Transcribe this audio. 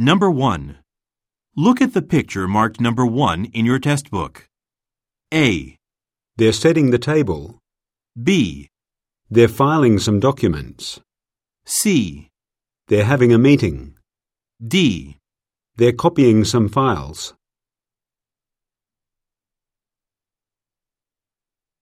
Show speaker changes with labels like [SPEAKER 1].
[SPEAKER 1] Number 1. Look at the picture marked number 1 in your test book. A,
[SPEAKER 2] They're setting the table.
[SPEAKER 1] B,
[SPEAKER 2] They're filing some documents.
[SPEAKER 1] C,
[SPEAKER 2] They're having a meeting.
[SPEAKER 1] D.
[SPEAKER 2] They're copying some files.